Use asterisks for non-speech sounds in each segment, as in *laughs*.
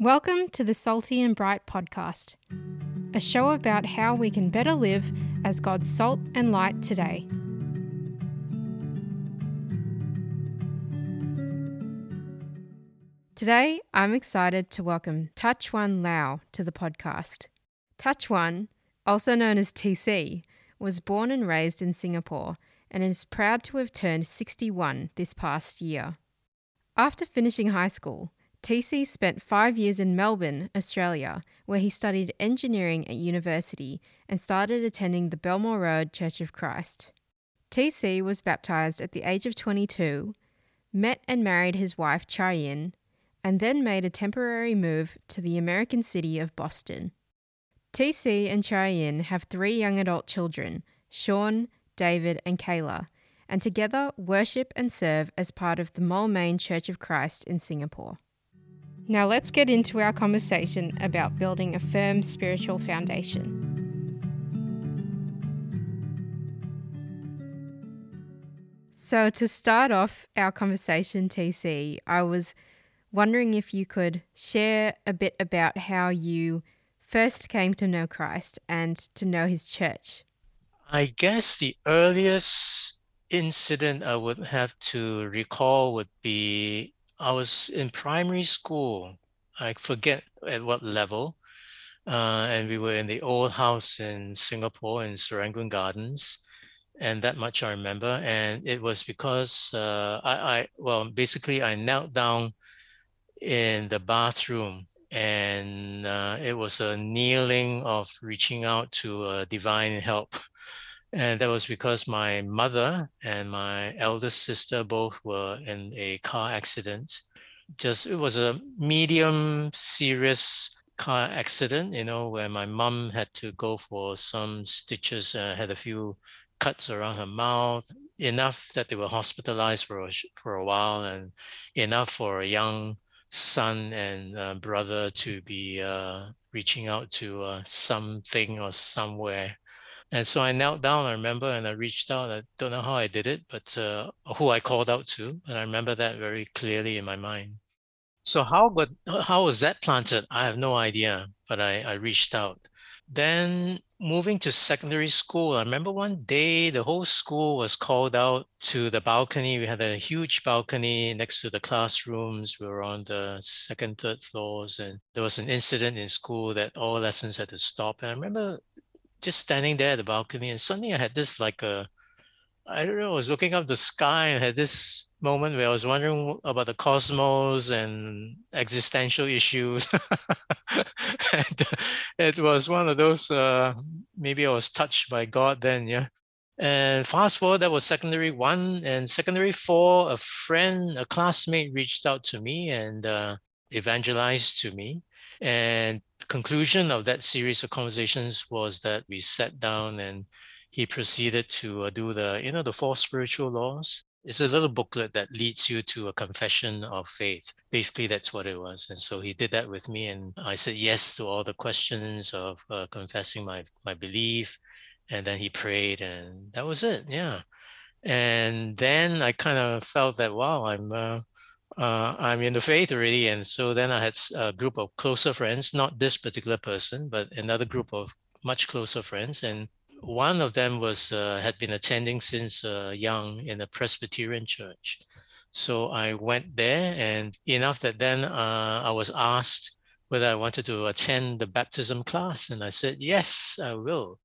Welcome to the Salty and Bright podcast, a show about how we can better live as God's salt and light today. Today, I'm excited to welcome Tat Chuan Lau to the podcast. Touch One, also known as TC, was born and raised in Singapore and is proud to have turned 61 this past year. After finishing high school, TC spent five years in Melbourne, Australia, where he studied engineering at university and started attending the Belmore Road Church of Christ. TC was baptized at the age of 22, met and married his wife Chayin, and then made a temporary move to the American city of Boston. TC and Chayin have three young adult children, Sean, David, and Kayla, and together worship and serve as part of the Moulmein Church of Christ in Singapore. Now let's get into our conversation about building a firm spiritual foundation. So, to start off our conversation, TC, I was wondering if you could share a bit about how you first came to know Christ and to know his church. I guess the earliest incident I would have to recall would be I was in primary school. I forget at what level. Uh, and we were in the old house in Singapore in Serangoon Gardens. And that much I remember. And it was because uh, I, I, well, basically, I knelt down in the bathroom and uh, it was a kneeling of reaching out to uh, divine help. And that was because my mother and my eldest sister both were in a car accident. Just it was a medium serious car accident, you know, where my mom had to go for some stitches, uh, had a few cuts around her mouth, enough that they were hospitalized for a, for a while, and enough for a young son and uh, brother to be uh, reaching out to uh, something or somewhere and so I knelt down, I remember, and I reached out. I don't know how I did it, but uh, who I called out to. And I remember that very clearly in my mind. So how but how was that planted? I have no idea, but I, I reached out. Then moving to secondary school, I remember one day the whole school was called out to the balcony. We had a huge balcony next to the classrooms. We were on the second, third floors, and there was an incident in school that all lessons had to stop. And I remember just standing there at the balcony, and suddenly I had this like a, I don't know, I was looking up the sky and had this moment where I was wondering about the cosmos and existential issues. *laughs* and it was one of those, uh, maybe I was touched by God then, yeah. And fast forward, that was secondary one. And secondary four, a friend, a classmate reached out to me and uh, evangelized to me. And conclusion of that series of conversations was that we sat down and he proceeded to uh, do the, you know, the four spiritual laws. It's a little booklet that leads you to a confession of faith. Basically, that's what it was. And so he did that with me, and I said yes to all the questions of uh, confessing my my belief. And then he prayed, and that was it. Yeah. And then I kind of felt that wow, I'm uh, uh, I'm in the faith already. And so then I had a group of closer friends, not this particular person, but another group of much closer friends. And one of them was uh, had been attending since uh, young in a Presbyterian church. So I went there, and enough that then uh, I was asked whether I wanted to attend the baptism class, and I said yes, I will.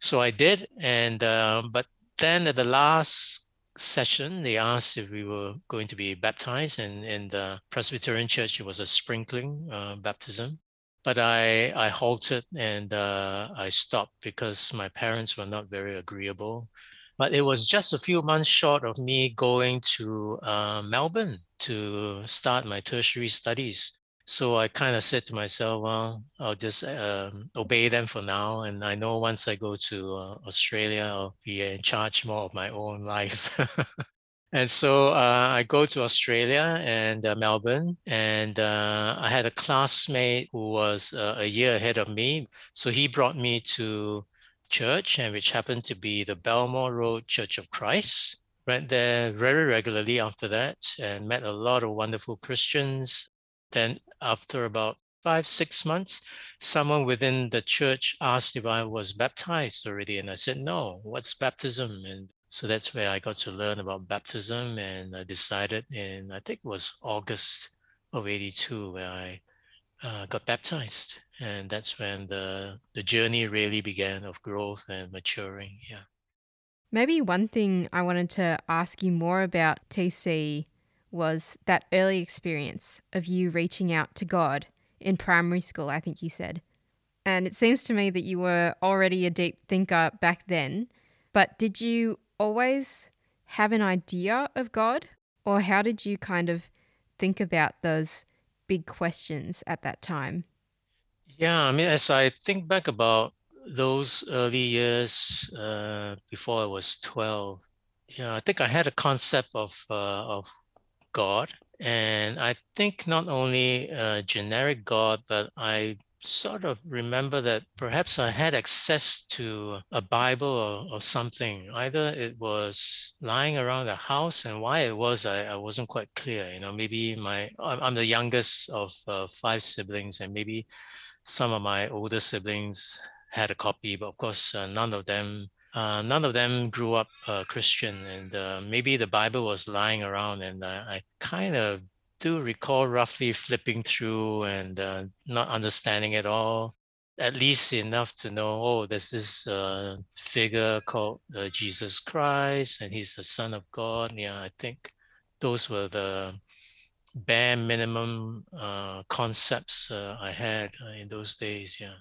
So I did, and uh, but then at the last session, they asked if we were going to be baptized, and in the Presbyterian Church, it was a sprinkling uh, baptism. But I, I halted and uh, I stopped because my parents were not very agreeable. But it was just a few months short of me going to uh, Melbourne to start my tertiary studies. So I kind of said to myself, well, I'll just um, obey them for now. And I know once I go to uh, Australia, I'll be in charge more of my own life. *laughs* and so uh, I go to Australia and uh, Melbourne, and uh, I had a classmate who was uh, a year ahead of me. So he brought me to church, and which happened to be the Belmore Road Church of Christ. Went there very regularly after that and met a lot of wonderful Christians. Then after about five, six months, someone within the church asked if I was baptized already. And I said, no, what's baptism? And so that's where I got to learn about baptism. And I decided in, I think it was August of 82, where I uh, got baptized. And that's when the, the journey really began of growth and maturing. Yeah. Maybe one thing I wanted to ask you more about, TC, was that early experience of you reaching out to God in primary school, I think you said. And it seems to me that you were already a deep thinker back then, but did you always have an idea of God? Or how did you kind of think about those big questions at that time? Yeah, I mean, as I think back about those early years uh, before I was 12, yeah, I think I had a concept of uh, of God. And I think not only a generic God, but I sort of remember that perhaps I had access to a Bible or, or something. Either it was lying around the house, and why it was, I, I wasn't quite clear. You know, maybe my I'm the youngest of uh, five siblings, and maybe some of my older siblings had a copy, but of course, uh, none of them uh, none of them grew up uh, Christian, and uh, maybe the Bible was lying around, and I kind of do recall roughly flipping through and uh, not understanding it all, at least enough to know, oh, there's this uh, figure called uh, Jesus Christ, and he's the Son of God. Yeah, I think those were the bare minimum concepts I had in those days. Yeah.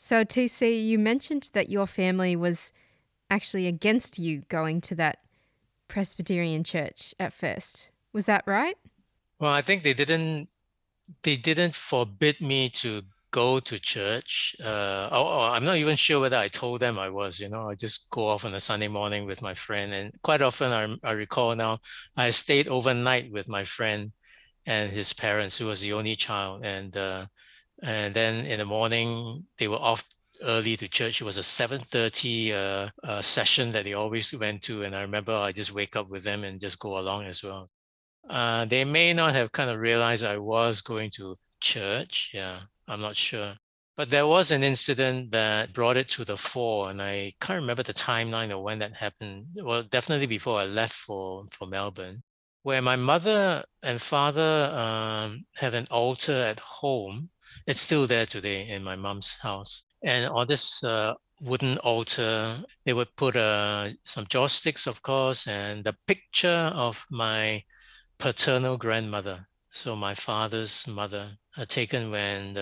So, TC, you mentioned that your family was actually against you going to that Presbyterian church at first. Was that right? Well, I think they didn't they didn't forbid me to go to church. Uh, I'm not even sure whether I told them I was. You know, I just go off on a Sunday morning with my friend, and quite often I, I recall now I stayed overnight with my friend and his parents, who was the only child, and uh, and then in the morning they were off early to church. It was a 7:30 uh, uh, session that they always went to, and I remember I just wake up with them and just go along as well. Uh, they may not have kind of realized I was going to church. Yeah, I'm not sure. But there was an incident that brought it to the fore, and I can't remember the timeline of when that happened. Well, definitely before I left for, for Melbourne, where my mother and father um, have an altar at home it's still there today in my mom's house. And on this uh, wooden altar, they would put uh, some joss sticks, of course, and the picture of my paternal grandmother. So my father's mother, uh, taken when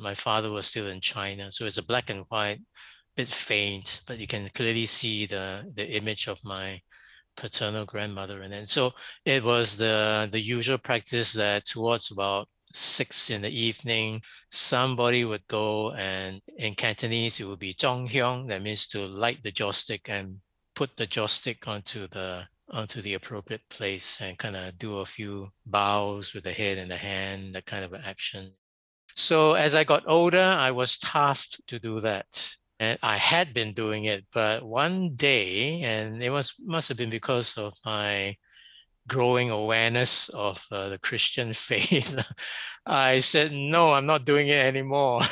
my father was still in China. So it's a black and white, bit faint, but you can clearly see the the image of my paternal grandmother. And then so it was the the usual practice that towards about six in the evening, somebody would go and in Cantonese, it would be zhonghyong. That means to light the joss stick and put the joss stick onto the onto the appropriate place and kind of do a few bows with the head and the hand, that kind of action. So as I got older, I was tasked to do that. And I had been doing it, but one day, and it was must have been because of my growing awareness of uh, the Christian *laughs* faith, I said, no, I'm not doing it anymore.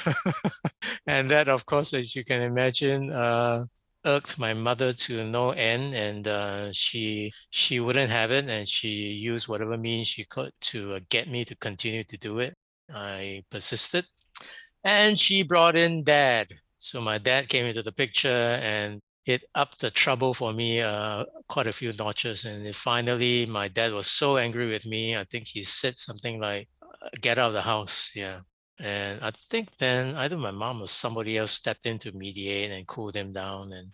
*laughs* and that, of course, as you can imagine, uh, irked my mother to no end, and uh, she she wouldn't have it, and she used whatever means she could to uh, get me to continue to do it. I persisted, and she brought in dad. So my dad came into the picture, and it upped the trouble for me uh, quite a few notches. And finally, my dad was so angry with me. I think he said something like, "Get out of the house." Yeah. And I think then either my mom or somebody else stepped in to mediate and cool them down. And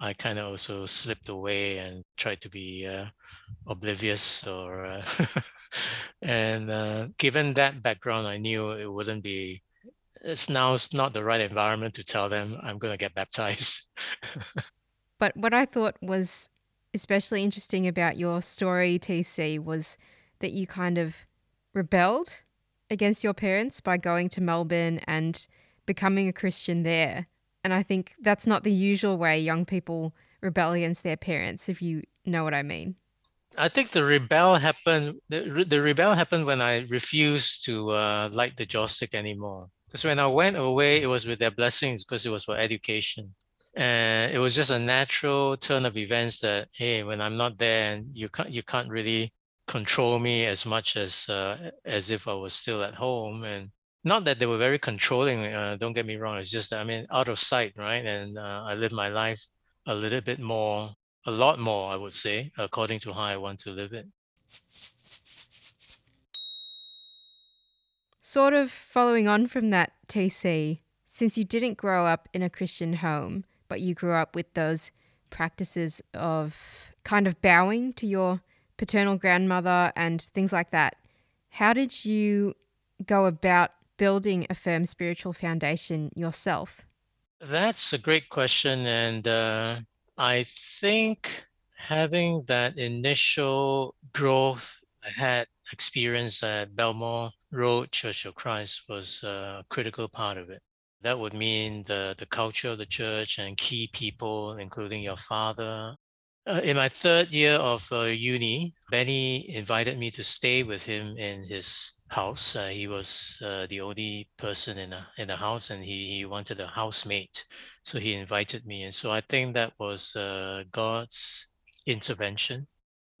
I kind of also slipped away and tried to be uh, oblivious or uh, *laughs* and uh, given that background, I knew it wouldn't be it's now it's not the right environment to tell them I'm going to get baptized. *laughs* but what I thought was especially interesting about your story, TC, was that you kind of rebelled against your parents by going to Melbourne and becoming a Christian there. And I think that's not the usual way young people rebel against their parents, if you know what I mean. I think the rebel happened. The, the rebel happened when I refused to uh, light the joss stick anymore. Because when I went away, it was with their blessings because it was for education, and it was just a natural turn of events that hey, when I'm not there, and you can't you can't really control me as much as uh, as if I was still at home. And not that they were very controlling. Uh, don't get me wrong. It's just that I mean, out of sight, right? And uh, I live my life a little bit more a lot more, I would say, according to how I want to live it. Sort of following on from that, TC, since you didn't grow up in a Christian home, but you grew up with those practices of kind of bowing to your paternal grandmother and things like that, how did you go about building a firm spiritual foundation yourself? That's a great question. And uh, I think having that initial growth I had experience at Belmore Road Church of Christ was a critical part of it. That would mean the, the culture of the church and key people, including your father. Uh, in my third year of uh, uni, Benny invited me to stay with him in his house. Uh, he was uh, the only person in the, in the house and he, he wanted a housemate. So he invited me. And so I think that was uh, God's intervention.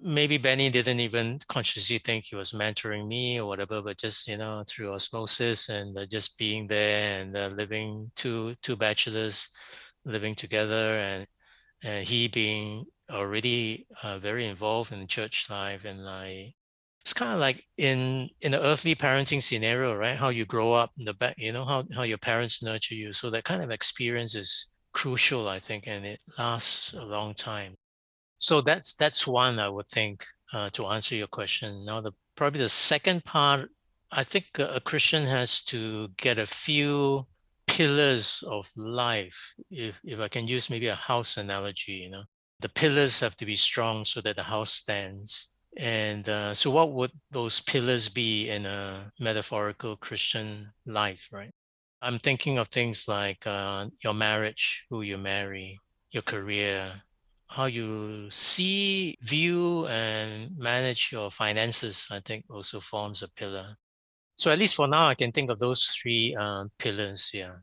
Maybe Benny didn't even consciously think he was mentoring me or whatever, but just, you know, through osmosis and uh, just being there and uh, living two, two bachelors living together and, and he being already uh, very involved in church life and I it's kind of like in in the earthly parenting scenario, right? How you grow up in the back, you know, how how your parents nurture you. So that kind of experience is crucial, I think, and it lasts a long time. So that's that's one I would think uh, to answer your question. Now, the probably the second part, I think a, Christian has to get a few pillars of life. If if I can use maybe a house analogy, you know, the pillars have to be strong so that the house stands and uh, so, what would those pillars be in a metaphorical Christian life, right? I'm thinking of things like uh, your marriage, who you marry, your career, how you see, view, and manage your finances, I think also forms a pillar. So, at least for now, I can think of those three uh, pillars. Yeah.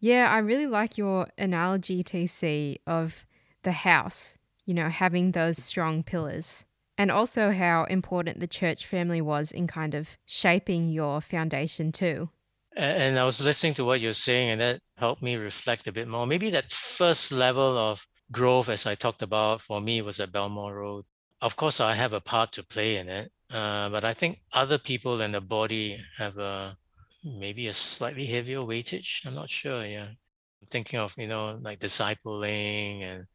Yeah, I really like your analogy, TC, of the house, you know, having those strong pillars and also how important the church family was in kind of shaping your foundation too. And I was listening to what you're saying, and that helped me reflect a bit more. Maybe that first level of growth, as I talked about, for me was at Belmore Road. Of course, I have a part to play in it, uh, but I think other people in the body have a maybe a slightly heavier weightage. I'm not sure. Yeah, I'm thinking of you know like discipling and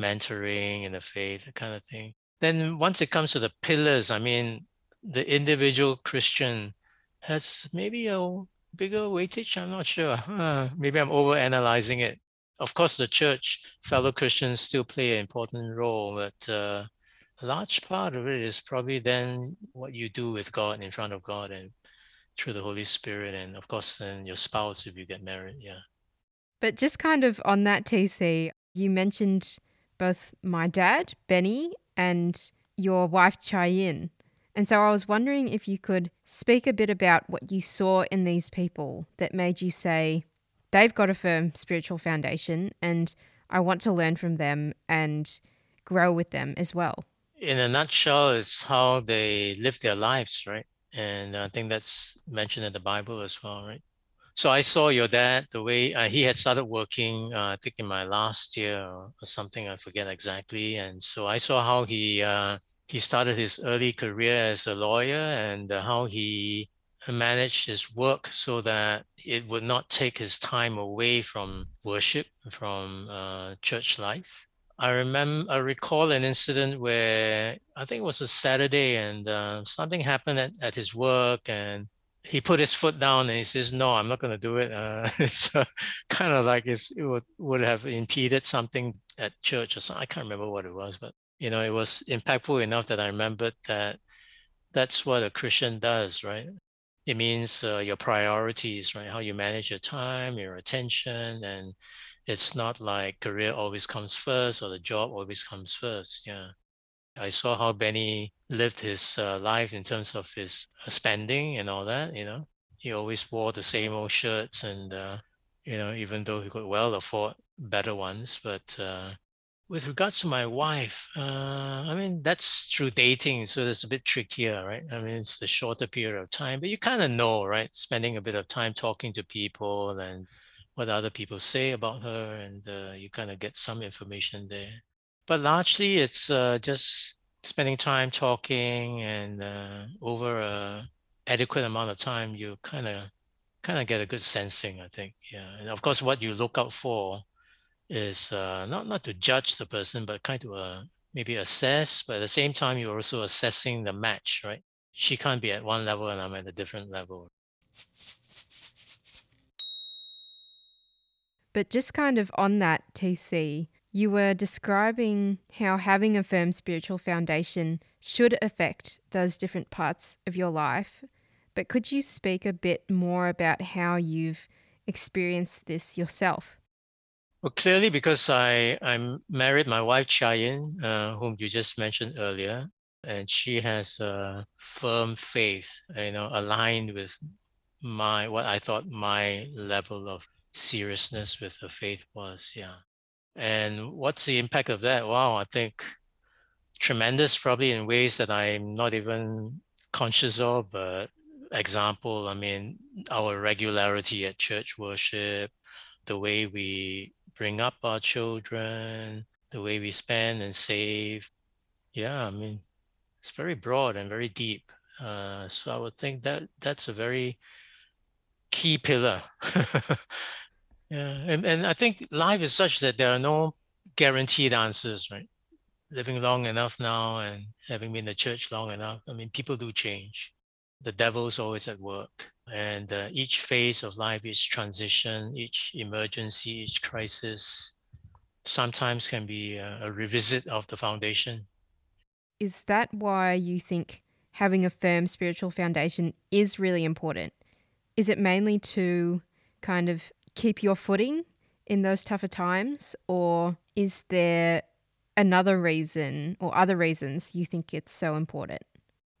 mentoring in the faith, that kind of thing. Then once it comes to the pillars, I mean, the individual Christian has maybe a bigger weightage. I'm not sure. Uh, *laughs* maybe I'm over analyzing it. Of course, the church, fellow Christians still play an important role, but uh, a large part of it is probably then what you do with God in front of God and through the Holy Spirit, and of course, then your spouse if you get married. Yeah. But just kind of on that, TC, you mentioned both my dad, Benny, and your wife Chayin. And so I was wondering if you could speak a bit about what you saw in these people that made you say, they've got a firm spiritual foundation and I want to learn from them and grow with them as well. In a nutshell, it's how they live their lives, right? And I think that's mentioned in the Bible as well, right? So I saw your dad the way uh, he had started working, uh, I think in my last year or something, I forget exactly. And so I saw how he uh, he started his early career as a lawyer and how he managed his work so that it would not take his time away from worship, from uh, church life. I remember, I recall an incident where I think it was a Saturday and uh, something happened at, at his work and he put his foot down and he says, "No, I'm not going to do it." Uh, *laughs* it's uh, kind of like it would would have impeded something at church or something. I can't remember what it was, but you know, it was impactful enough that I remembered that that's what a Christian does, right? It means uh, your priorities, right? How you manage your time, your attention, and it's not like career always comes first or the job always comes first. Yeah. I saw how Benny lived his uh, life in terms of his uh, spending and all that. You know, he always wore the same old shirts, and uh, you know, even though he could well afford better ones, but uh, with regards to my wife, uh, I mean, that's through dating, so it's a bit trickier, right? I mean, it's a shorter period of time, but you kind of know, right? Spending a bit of time talking to people and what other people say about her, and uh, you kind of get some information there. But largely, it's uh, just spending time talking, and uh, over a adequate amount of time, you kind of kind of get a good sensing, I think. Yeah, and of course, what you look out for is uh, not not to judge the person, but kind of uh, maybe assess. But at the same time, you're also assessing the match, right? She can't be at one level and I'm at a different level. But just kind of on that TC, you were describing how having a firm spiritual foundation should affect those different parts of your life. But could you speak a bit more about how you've experienced this yourself? Well, clearly, because I I'm married, my wife Chayin, uh, whom you just mentioned earlier, and she has a firm faith, you know, aligned with my what I thought my level of seriousness with the faith was. Yeah, and what's the impact of that? Wow, I think tremendous, probably in ways that I'm not even conscious of. But example, I mean, our regularity at church worship, the way we bring up our children, the way we spend and save. Yeah, I mean, it's very broad and very deep. Uh, so I would think that that's a very key pillar. *laughs* yeah, and, and I think life is such that there are no guaranteed answers, right? Living long enough now and having been in the church long enough, I mean, people do change. The devil's always at work and uh, each phase of life, each transition, each emergency, each crisis, sometimes can be a, a revisit of the foundation. Is that why you think having a firm spiritual foundation is really important? Is it mainly to kind of keep your footing in those tougher times, or is there another reason or other reasons you think it's so important?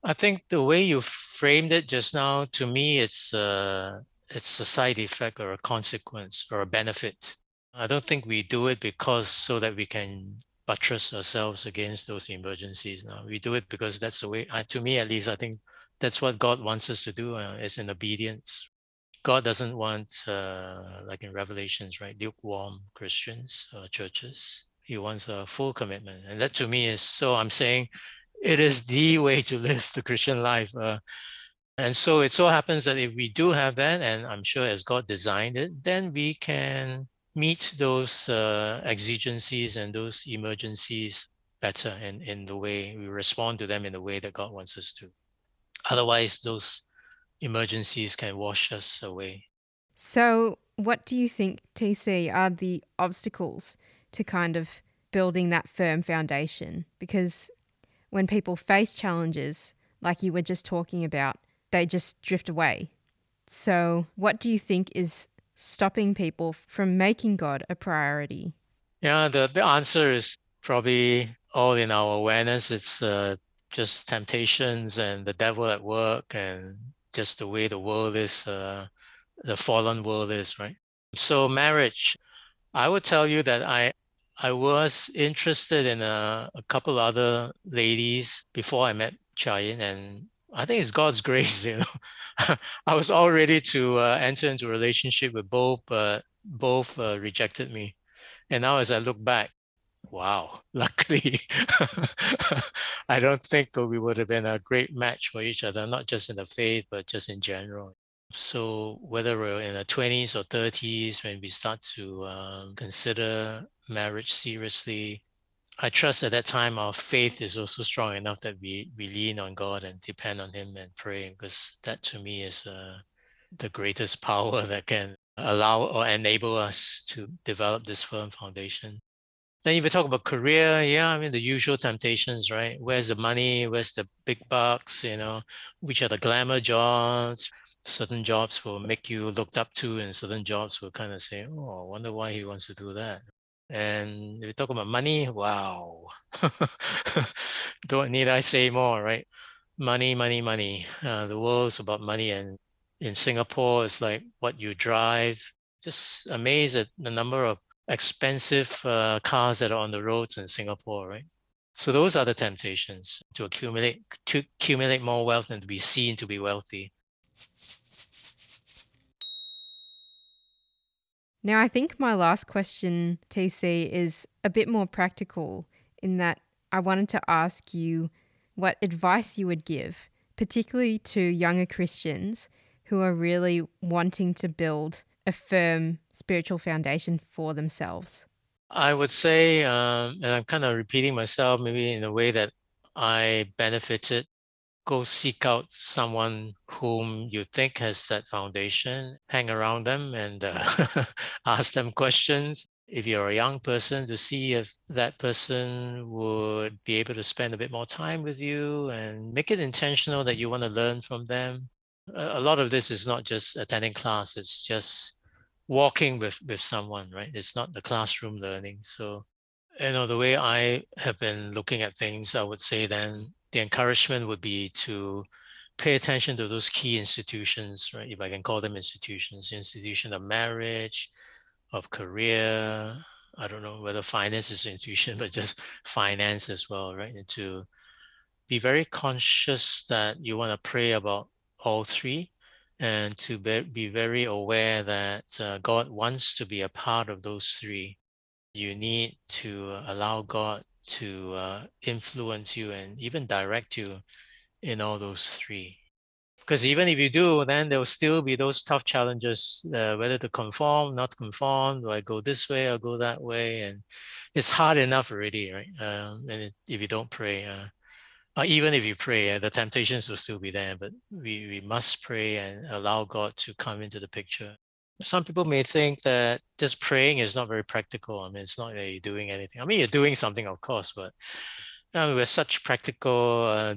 I think the way you framed it just now, to me, it's a, it's a side effect or a consequence or a benefit. I don't think we do it because so that we can buttress ourselves against those emergencies. Now we do it because that's the way. Uh, to me, at least, I think that's what God wants us to do. Uh, is in obedience. God doesn't want, uh, like in Revelations, right, lukewarm Christians, uh, churches. He wants a full commitment, and that to me is so. I'm saying it is the way to live the Christian life. Uh, and so it so happens that if we do have that, and I'm sure as God designed it, then we can meet those uh, exigencies and those emergencies better in, in the way we respond to them in the way that God wants us to. Otherwise, those emergencies can wash us away. So, what do you think, TC, are the obstacles to kind of building that firm foundation? Because when people face challenges, like you were just talking about, they just drift away. So, what do you think is stopping people from making God a priority? Yeah, the, the answer is probably all in our awareness. It's uh, just temptations and the devil at work and just the way the world is, uh, the fallen world is, right? So, marriage, I would tell you that I I was interested in a, a couple other ladies before I met Chayin, and I think it's God's *laughs* grace, you know. I was all ready to uh, enter into a relationship with both, but both uh, rejected me. And now, as I look back, wow, *laughs* luckily, I don't think we would have been a great match for each other, not just in the faith, but just in general. So whether we're in the 20s or 30s, when we start to um, consider marriage seriously, I trust at that time our faith is also strong enough that we, we lean on God and depend on Him and pray, because that to me is uh, the greatest *laughs* power that can allow or enable us to develop this firm foundation. Then if you talk about career, yeah, I mean the usual temptations, right? Where's the money? Where's the big bucks? You know, which are the glamour jobs? Certain jobs will make you looked up to and certain jobs will kind of say, oh, I wonder why he wants to do that. And if you talk about money, wow. *laughs* Don't need I say more, right? Money, money, money. Uh, the world's about money. And in Singapore, it's like what you drive. Just amazed at the number of expensive uh, cars that are on the roads in Singapore, right? So those are the temptations to accumulate to accumulate more wealth and to be seen to be wealthy. Now, I think my last question, TC, is a bit more practical in that I wanted to ask you what advice you would give, particularly to younger Christians who are really wanting to build a firm spiritual foundation for themselves. I would say, um, and I'm kind of repeating myself, maybe in a way that I benefited go seek out someone whom you think has that foundation, hang around them and uh, *laughs* ask them questions. If you're a young person, to see if that person would be able to spend a bit more time with you and make it intentional that you want to learn from them. A lot of this is not just attending class, it's just walking with, with someone, right? It's not the classroom learning. So, you know, the way I have been looking at things, I would say then the encouragement would be to pay attention to those key institutions, right? If I can call them institutions, institution of marriage, of career, I don't know whether finance is an institution, *laughs* but just finance as well, right? And to be very conscious that you want to pray about all three and to be, very aware that uh, God wants to be a part of those three. You need to allow God to uh, influence you and even direct you in all those three. Because even if you do, then there will still be those tough challenges, uh, whether to conform, not conform, do I go this way or go that way? And it's hard enough already, right? Um, and it, if you don't pray, uh, even if you pray, uh, the temptations will still be there, but we, we must pray and allow God to come into the picture some people may think that just praying is not very practical. I mean, it's not that you're doing anything. I mean, you're doing something, of course, but you know, we're such practical, uh,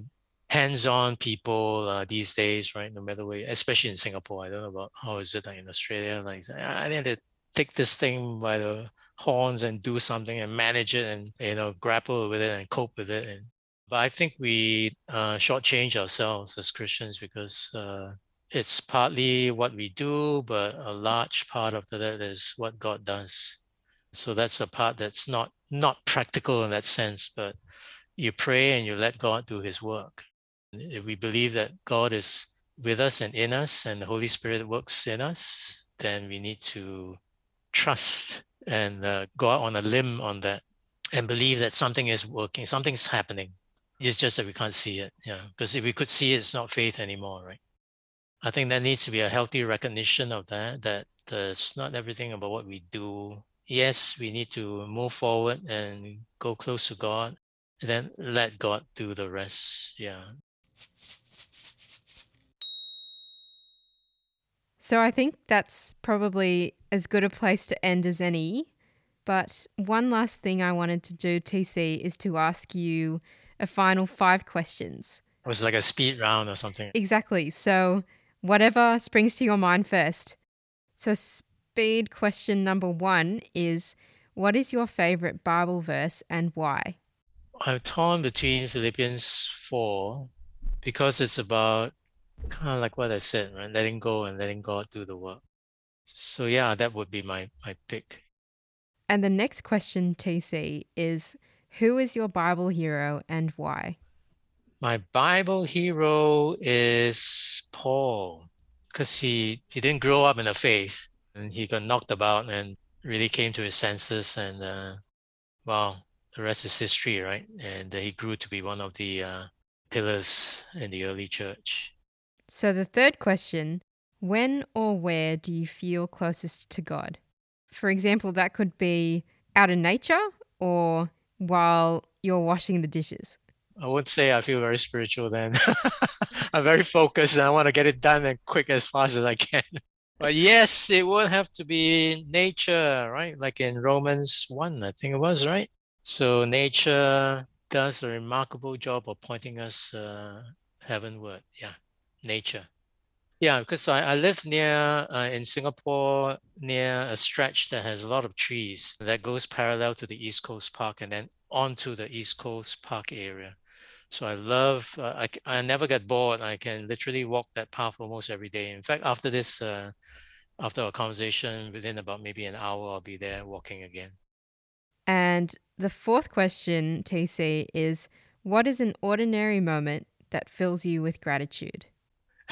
hands-on people uh, these days, right? No matter where, especially in Singapore. I don't know about how is it in Australia. Like, I need to take this thing by the horns and do something and manage it and you know grapple with it and cope with it. And but I think we uh, shortchange ourselves as Christians because uh, it's partly what we do, but a large part of that is what God does. So that's a part that's not not practical in that sense, but you pray and you let God do his work. If we believe that God is with us and in us and the Holy Spirit works in us, then we need to trust and uh, go out on a limb on that and believe that something is working, something's happening. It's just that we can't see it. Yeah. Because if we could see it, it's not faith anymore, right? I think there needs to be a healthy recognition of that, that uh, it's not everything about what we do. Yes, we need to move forward and go close to God, and then let God do the rest. Yeah. So I think that's probably as good a place to end as any. But one last thing I wanted to do, TC, is to ask you a final five questions. It was like a speed round or something. Exactly. So whatever springs to your mind first. So, speed question number one is What is your favorite Bible verse and why? I'm torn between Philippians 4 because it's about kind of like what I said, right? Letting go and letting God do the work. So, yeah, that would be my, my pick. And the next question, TC, is Who is your Bible hero and why? My Bible hero is Paul because he, he didn't grow up in the faith and he got knocked about and really came to his senses and uh, well, the rest is history, right? And he grew to be one of the uh, pillars in the early church. So the third question, when or where do you feel closest to God? For example, that could be out in nature or while you're washing the dishes. I wouldn't say I feel very spiritual then. *laughs* I'm very focused and I want to get it done and quick as fast as I can. *laughs* But yes, it would have to be nature, right? Like in Romans 1, I think it was, right? So nature does a remarkable job of pointing us uh, heavenward. Yeah, nature. Yeah, because I, I live near uh, in Singapore near a stretch that has a lot of trees that goes parallel to the East Coast Park and then onto the East Coast Park area. So I love, uh, I, I never get bored. I can literally walk that path almost every day. In fact, after this, uh, after our conversation, within about maybe an hour, I'll be there walking again. And the fourth question, TC, is what is an ordinary moment that fills you with gratitude? *laughs*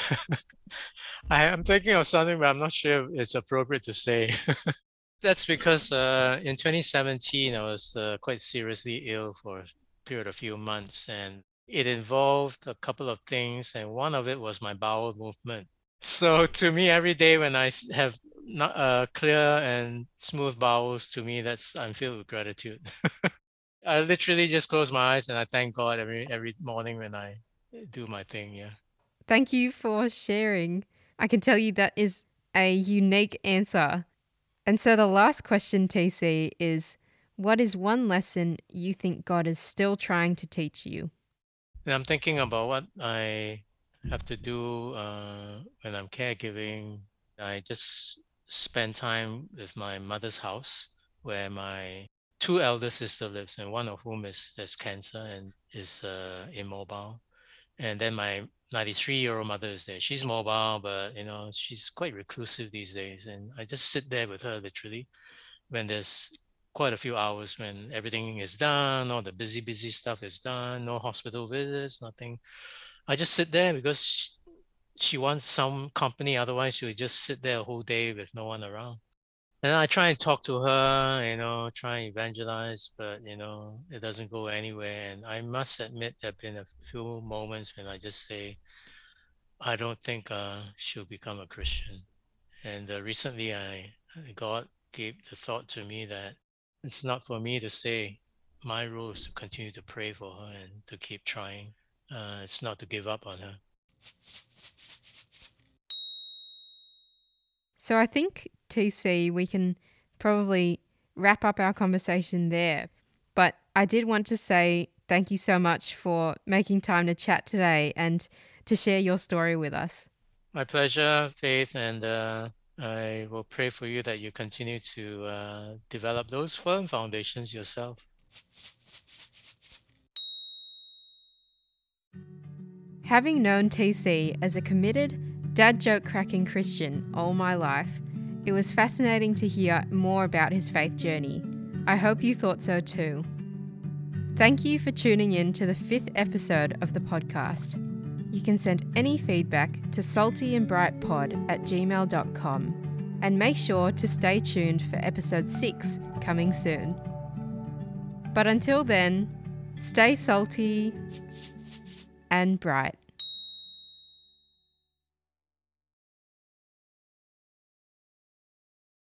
I am thinking of something, but I'm not sure it's appropriate to say. *laughs* That's because uh, in 2017, I was uh, quite seriously ill for a period of few months, and it involved a couple of things, and one of it was my bowel movement. *laughs* So to me, every day when I have not uh, clear and smooth bowels, to me, that's I'm filled with gratitude. *laughs* I literally just close my eyes and I thank God every every morning when I do my thing. Yeah. Thank you for sharing. I can tell you that is a unique answer. And so the last question, TC, is what is one lesson you think God is still trying to teach you? And I'm thinking about what I have to do uh, when I'm caregiving. I just spend time with my mother's house where my two elder sister lives and one of whom is has cancer and is uh, immobile and then my 93 year old mother is there. She's mobile, but you know, she's quite reclusive these days. And I just sit there with her literally when there's quite a few hours when everything is done, all the busy, busy stuff is done, no hospital visits, nothing. I just sit there because she, wants some company. Otherwise, she would just sit there a whole day with no one around. And I try and talk to her, you know, try and evangelize, but you know, it doesn't go anywhere. And I must admit, there have been a few moments when I just say, I don't think uh, she'll become a Christian. And uh, recently, I God gave the thought to me that it's not for me to say. My role is to continue to pray for her and to keep trying. Uh, it's not to give up on her. So I think TC, we can probably wrap up our conversation there. But I did want to say thank you so much for making time to chat today and to share your story with us. My pleasure, Faith, and uh, I will pray for you that you continue to uh, develop those firm foundations yourself. Having known TC as a committed, dad joke cracking Christian all my life, it was fascinating to hear more about his faith journey. I hope you thought so too. Thank you for tuning in to the fifth episode of the podcast. You can send any feedback to saltyandbrightpod at gmail.com and make sure to stay tuned for episode 6 coming soon. But until then, stay salty and bright.